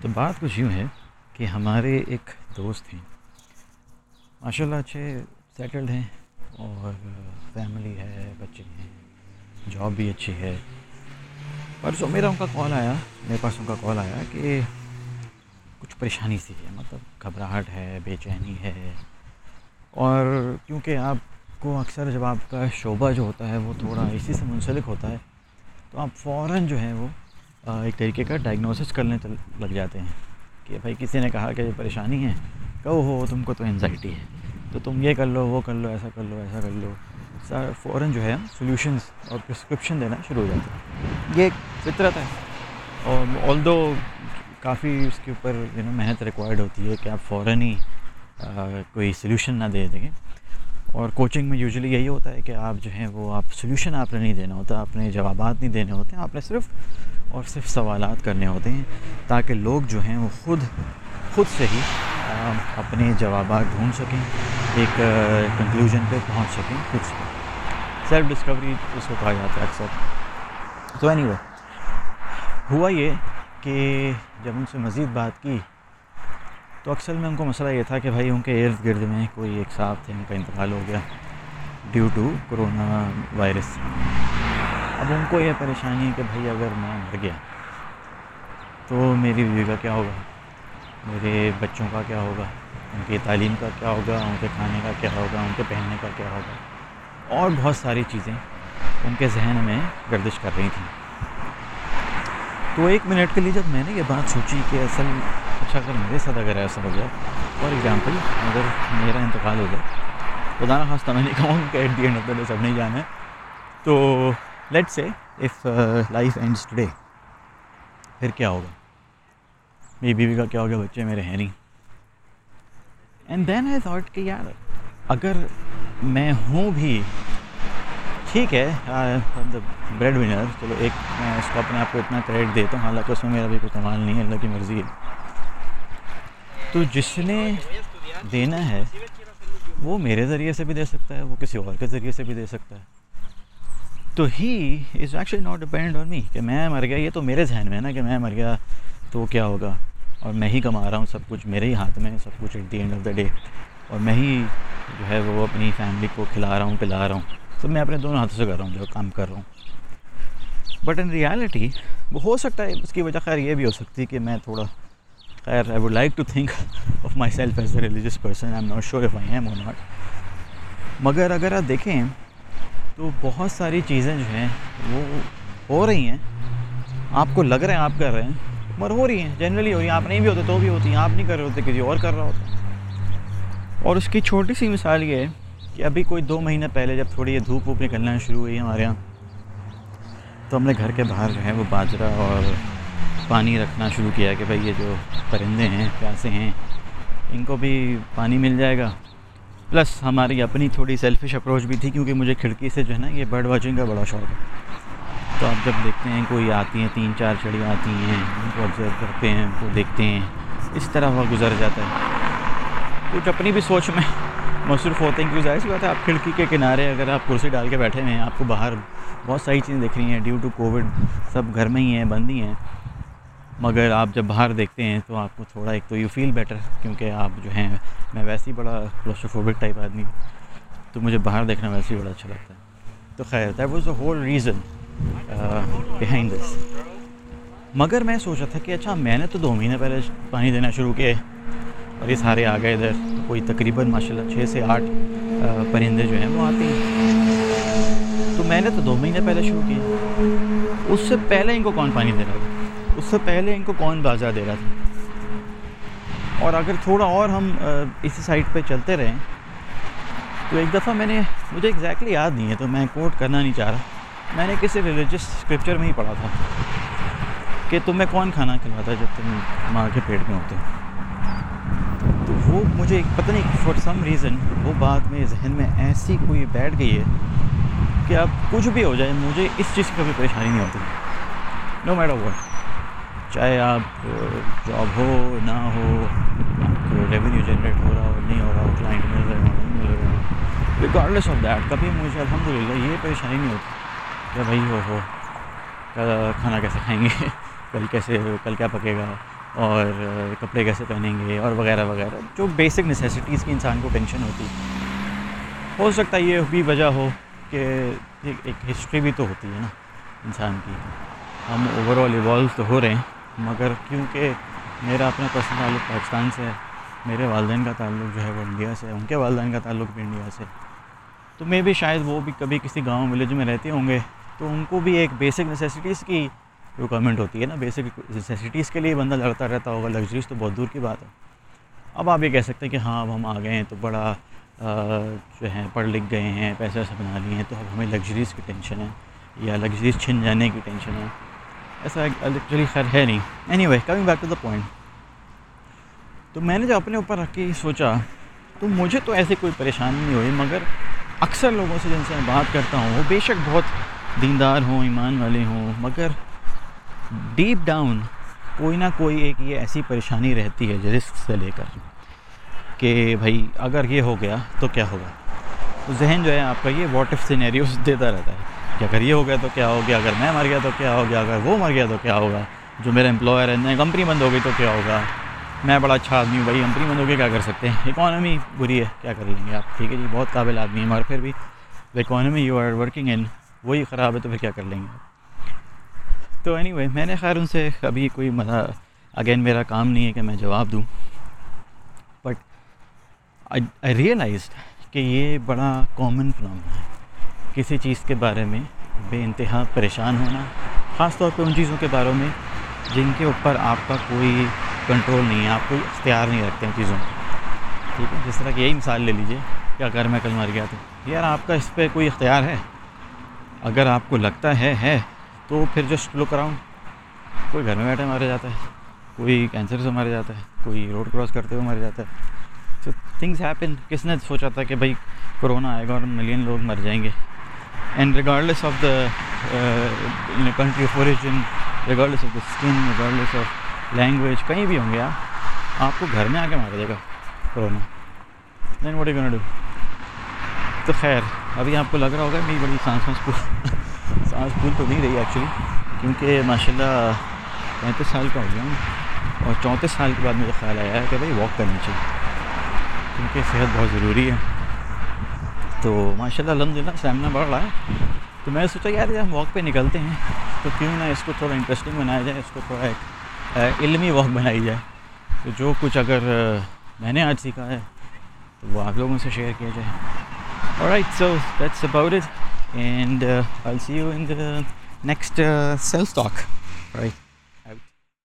تو بات کچھ یوں ہے کہ ہمارے ایک دوست ہیں۔ ماشاء اللہ اچھے سیٹلڈ ہیں اور فیملی ہے، بچے ہیں جاب بھی اچھی ہے۔ پرسوں میرا ان کا کال آیا، میرے پاس ان کا کال آیا کہ کچھ پریشانی سی ہے مطلب گھبراہٹ ہے، بے چینی ہے۔ اور کیونکہ آپ کو اکثر جب آپ کا شعبہ جو ہوتا ہے وہ تھوڑا اسی سے منسلک ہوتا ہے، تو آپ فوراً جو ہے وہ ایک طریقے کا ڈائگنوسس کرنے لگ جاتے ہیں کہ بھائی کسی نے کہا کہ یہ پریشانی ہے، کہو ہو، تم کو تو انزائٹی ہے، تو تم یہ کر لو، وہ کر لو، ایسا کر لو، ایسا کر لو۔ سر فوراً جو ہے ہم سلیوشنس اور پرسکرپشن دینا شروع ہو جاتے ہیں یہ ایک فطرت ہے۔ اور آل دو کافی اس کے اوپر یو نو محنت ریکوائرڈ ہوتی ہے کہ آپ فوراً ہی کوئی سلیوشن نہ دے دیں اور کوچنگ میں یوزلی یہی ہوتا ہے کہ آپ جو ہیں وہ، آپ سلیوشن آپ نے نہیں دینا ہوتا اپنے جوابات نہیں دینے ہوتے ہیں آپ نے صرف اور صرف سوالات کرنے ہوتے ہیں تاکہ لوگ جو ہیں وہ خود خود سے ہی اپنے جوابات ڈھونڈ سکیں، ایک کنکلوژن پہ پہنچ سکیں خود سے۔ سیلف ڈسکوری اس کو کہا جاتا ہے اکثر۔ تو اینی وے ہوا یہ کہ جب ان سے مزید بات کی، تو اکثر میں ان کو مسئلہ یہ تھا کہ بھائی ان کے ارد گرد میں کوئی ایک صاحب تھے، ان کا انتقال ہو گیا ڈیو ٹو کرونا وائرس اب ان کو یہ پریشانی ہے کہ بھائی اگر میں مر گیا تو میری بیوی کا کیا ہوگا؟ میرے بچوں کا کیا ہوگا؟ ان کی تعلیم کا کیا ہوگا؟ ان کے کھانے کا کیا ہوگا؟ ان کے پہننے کا کیا ہوگا؟ اور بہت ساری چیزیں ان کے ذہن میں گردش کر رہی تھیں۔ تو ایک منٹ کے لیے جب میں نے یہ بات سوچی کہ اصل اچھا اگر میرے ساتھ اگر ایسا ہو گیا، فار ایگزامپل اگر میرا انتقال ہو گیا، خدا نہ میں نہیں کہوں کہ at the end of the day سب نہیں جانا ہے۔ تو لیٹ سے اف لائف اینڈس ٹوڈے پھر کیا ہوگا میری بیوی کا کیا ہوگا بچے میرے ہیں نہیں اینڈ دین آئی تھاٹ کہ یار اگر میں ہوں بھی ٹھیک ہے بریڈ ونر چلو ایک میں اس کو اپنے آپ کو اتنا کریڈٹ دیتا ہوں حالانکہ اس میں میرا بھی کوئی کمال نہیں ہے اللہ کی مرضی ہے تو جس نے دینا ہے وہ میرے ذریعے سے بھی دے سکتا ہے وہ کسی اور کے ذریعے سے بھی دے سکتا ہے تو ہی is actually not depend on me کہ میں مر گیا، یہ تو میرے ذہن میں ہے نا کہ میں مر گیا، تو کیا ہوگا؟ اور میں ہی کما رہا ہوں سب کچھ میرے ہی ہاتھ میں، سب کچھ at the end of the day اور میں ہی جو ہے وہ اپنی فیملی کو کھلا رہا ہوں، پلا رہا ہوں. سب میں اپنے دونوں ہاتھوں سے کر رہا ہوں، جو کام کر رہا ہوں. بٹ ان ریالٹی وہ ہو سکتا ہے، اس کی وجہ خیر یہ بھی ہو سکتی ہے کہ میں تھوڑا، خیر I would like to think of myself as a religious person I am not sure if I am or not مگر اگر آپ دیکھیں تو بہت ساری چیزیں جو ہیں وہ ہو رہی ہیں۔ آپ کو لگ رہے ہیں آپ کر رہے ہیں، مگر ہو رہی ہیں جنرلی ہو رہی ہیں۔ آپ نہیں بھی ہوتے تو بھی ہوتی ہیں، آپ نہیں کر رہے ہوتے، کسی اور کر رہا ہوتا۔ اور اس کی چھوٹی سی مثال یہ ہے کہ ابھی کوئی دو مہینے پہلے جب تھوڑی یہ دھوپ ووپ نکلنا شروع ہوئی ہمارے یہاں، تو ہم نے گھر کے باہر جو ہے وہ باجرا اور پانی رکھنا شروع کیا کہ بھائی یہ جو پرندے ہیں، پیاسے ہیں، ان کو بھی پانی مل جائے گا۔ پلس ہماری اپنی تھوڑی سیلفش اپروچ بھی تھی کیونکہ مجھے کھڑکی سے جو ہے نا یہ برڈ واچنگ کا بڑا شوق ہے۔ تو آپ جب دیکھتے ہیں کوئی آتی ہیں، تین چار چڑیاں آتی ہیں، ان کو آبزرو کرتے ہیں، ان کو دیکھتے ہیں، اس طرح وہ گزر جاتا ہے۔ کچھ اپنی بھی سوچ میں مصروف ہوتے ہیں، کیونکہ ظاہر سی بات ہے، آپ کھڑکی کے کنارے اگر آپ کرسی ڈال کے بیٹھے ہوئے ہیں، آپ کو باہر بہت ساری چیزیں دیکھ رہی ہیں۔ ڈیو ٹو کووڈ سب گھر میں ہی ہیں، بند ہی ہیں۔ مگر آپ جب باہر دیکھتے ہیں تو آپ کو تھوڑا ایک تو یو فیل بیٹر کیونکہ آپ جو ہیں، میں ویسے ہی بڑا کلوسٹروفوبک ٹائپ آدمی تو مجھے باہر دیکھنا ویسے ہی بڑا اچھا لگتا ہے۔ تو خیر that was the whole reason behind this مگر میں سوچا تھا کہ اچھا میں نے تو دو مہینے پہلے پانی دینا شروع کیا اور یہ سارے آ گئے ادھر۔ کوئی تقریباً ماشاء اللہ چھ سے آٹھ uh, پرندے جو ہیں وہ آتے ہیں۔ تو میں نے تو دو مہینے پہلے شروع کیا اس سے پہلے ان کو کون پانی دے رہا تھا؟ اس سے پہلے ان کو کون بازار دے رہا تھا؟ اور اگر تھوڑا اور ہم اسی سائڈ پہ چلتے رہیں تو ایک دفعہ میں نے، مجھے ایگزیکٹلی یاد نہیں ہے، تو میں کوٹ کرنا نہیں چاہ رہا۔ میں نے کسی ریلیجس اسکرپچر میں ہی پڑھا تھا کہ تمہیں کون کھانا کھلاتا ہے جب تم ماں کے پیٹ میں ہوتے تو وہ مجھے پتہ نہیں فار سم ریزن وہ بات میں ذہن میں ایسی کوئی بیٹھ گئی ہے کہ اب کچھ بھی ہو جائے، مجھے اس چیز کی کبھی پریشانی نہیں ہوتی۔ نو میٹر واٹ چاہے آپ جاب ہو، نہ ہو آپ کو ریونیو جنریٹ ہو رہا ہو، نہیں ہو رہا ہو کلائنٹ مل رہے ہو، نہیں مل رہے ہو ریکارڈلیس آف دیٹ کبھی مجھے الحمد للہ یہ پریشانی نہیں ہوتی کہ بھائی ہو ہو کھانا کیسے کھائیں گے، کل کیسے، کل کیا پکے گا، اور کپڑے کیسے پہنیں گے، اور وغیرہ وغیرہ، جو بیسک نیسیسٹیز کی انسان کو ٹینشن ہوتی۔ ہو سکتا ہے یہ بھی وجہ ہو کہ ایک ہسٹری بھی تو ہوتی ہے نا انسان کی۔ ہم اوور آل ایوالو تو ہو رہے ہیں۔ مگر کیونکہ میرا اپنا پرسنل تعلق پاکستان سے ہے، میرے والدین کا تعلق جو ہے وہ انڈیا سے ہے، ان کے والدین کا تعلق بھی انڈیا سے تو میں بھی شاید وہ بھی کبھی کسی گاؤں ولیج میں رہتے ہوں گے، تو ان کو بھی ایک بیسک نیسیسٹیز کی ریکوائرمنٹ ہوتی ہے نا۔ بیسک نیسیسٹیز کے لیے بندہ لڑتا رہتا ہوگا لگژریز تو بہت دور کی بات ہے۔ اب آپ یہ کہہ سکتے ہیں کہ ہاں اب ہم آ گئے ہیں تو بڑا جو ہے پڑھ لکھ گئے ہیں، پیسے ویسے بنا لیے ہیں، تو اب ہمیں لگژریز کی ٹینشن ہے یا لگژریز چھن جانے کی ٹینشن ہے۔ ایسا ایکچولی خیر ہے نہیں. Anyway coming back to the point تو میں نے جو اپنے اوپر رکھ کے سوچا، تو مجھے تو ایسی کوئی پریشانی نہیں ہوئی، مگر اکثر لوگوں سے جن سے میں بات کرتا ہوں، وہ بے شک بہت دیندار ہوں، ایمان والے ہوں، مگر ڈیپ ڈاؤن کوئی نہ کوئی ایک یہ ایسی پریشانی رہتی ہے رسک سے لے کر کہ بھائی، اگر یہ ہو گیا تو کیا ہوگا؟ ذہن جو ہے، آپ کا یہ واٹ ایف سینیریوز دیتا رہتا ہے۔ کہ اگر یہ ہو گیا تو کیا ہو گیا؟ اگر میں مر گیا تو کیا ہو گیا؟ اگر وہ مر گیا تو کیا ہوگا؟ جو میرا امپلائر ہے کمپنی بند ہو گئی تو کیا ہوگا؟ میں بڑا اچھا آدمی ہوں بھائی کمپنی بند ہو گئی، کیا کر سکتے ہیں؟ اکانومی بری ہے، کیا کر لیں گے آپ؟ ٹھیک ہے جی بہت قابل آدمی ہیں مگر پھر بھی economy you are working in وہی خراب ہے تو پھر کیا کر لیں گے؟ تو اینی وے میں نے خیر ان سے کبھی کوئی مزہ اگین میرا کام نہیں ہے کہ میں جواب دوں بٹ آئی ریئلائزڈ کہ یہ بڑا کامن پرابلم ہے۔ کسی چیز کے بارے میں بے انتہا پریشان ہونا، خاص طور پہ ان چیزوں کے بارے میں جن کے اوپر آپ کا کوئی کنٹرول نہیں ہے، آپ کوئی اختیار نہیں رکھتے ان چیزوں میں ٹھیک ہے، جس طرح کہ یہی مثال لے لیجیے کہ اگر میں کل مر گیا تو۔ یار، آپ کا اس پہ کوئی اختیار ہے؟ اگر آپ کو لگتا ہے ہے، تو پھر جسٹ لک اراؤنڈ کوئی گھر میں بیٹھے مارا جاتا ہے، کوئی کینسر سے مارا جاتا ہے، کوئی روڈ کراس کرتے ہوئے مر جاتا ہے۔ تو تھنگس ہیپن کس نے سوچا تھا کہ بھائی، کرونا آئے گا اور ملین لوگ مر جائیں گے؟ And regardless of the country of origin regardless of the skin regardless of language کہیں بھی ہوں گے آپ آپ کو گھر میں آ کے مارا جائے گا corona then what you do تو خیر ابھی آپ کو لگ رہا ہوگا میری بڑی سانس وانس سانس پھول تو نہیں رہی ایکچولی کیونکہ ماشاء اللہ پینتیس سال کا ہو گیا ہوں اور چونتیس سال کے بعد مجھے خیال آیا ہے کہ بھائی واک کرنی چاہیے کیونکہ صحت بہت ضروری ہے تو ماشاء اللہ الحمد للہ سیمنا بڑھ رہا ہے۔ تو میں نے سوچا یار جب ہم واک پہ نکلتے ہیں۔ تو کیوں نہ اس کو تھوڑا انٹرسٹنگ بنایا جائے اس کو تھوڑا ایک علمی واک بنائی جائے۔ تو جو کچھ اگر میں نے آج سیکھا ہے تو وہ آپ لوگوں سے شیئر کیا جائے۔ Right so that's about it and uh, I'll see you in the next uh, self talk. Right.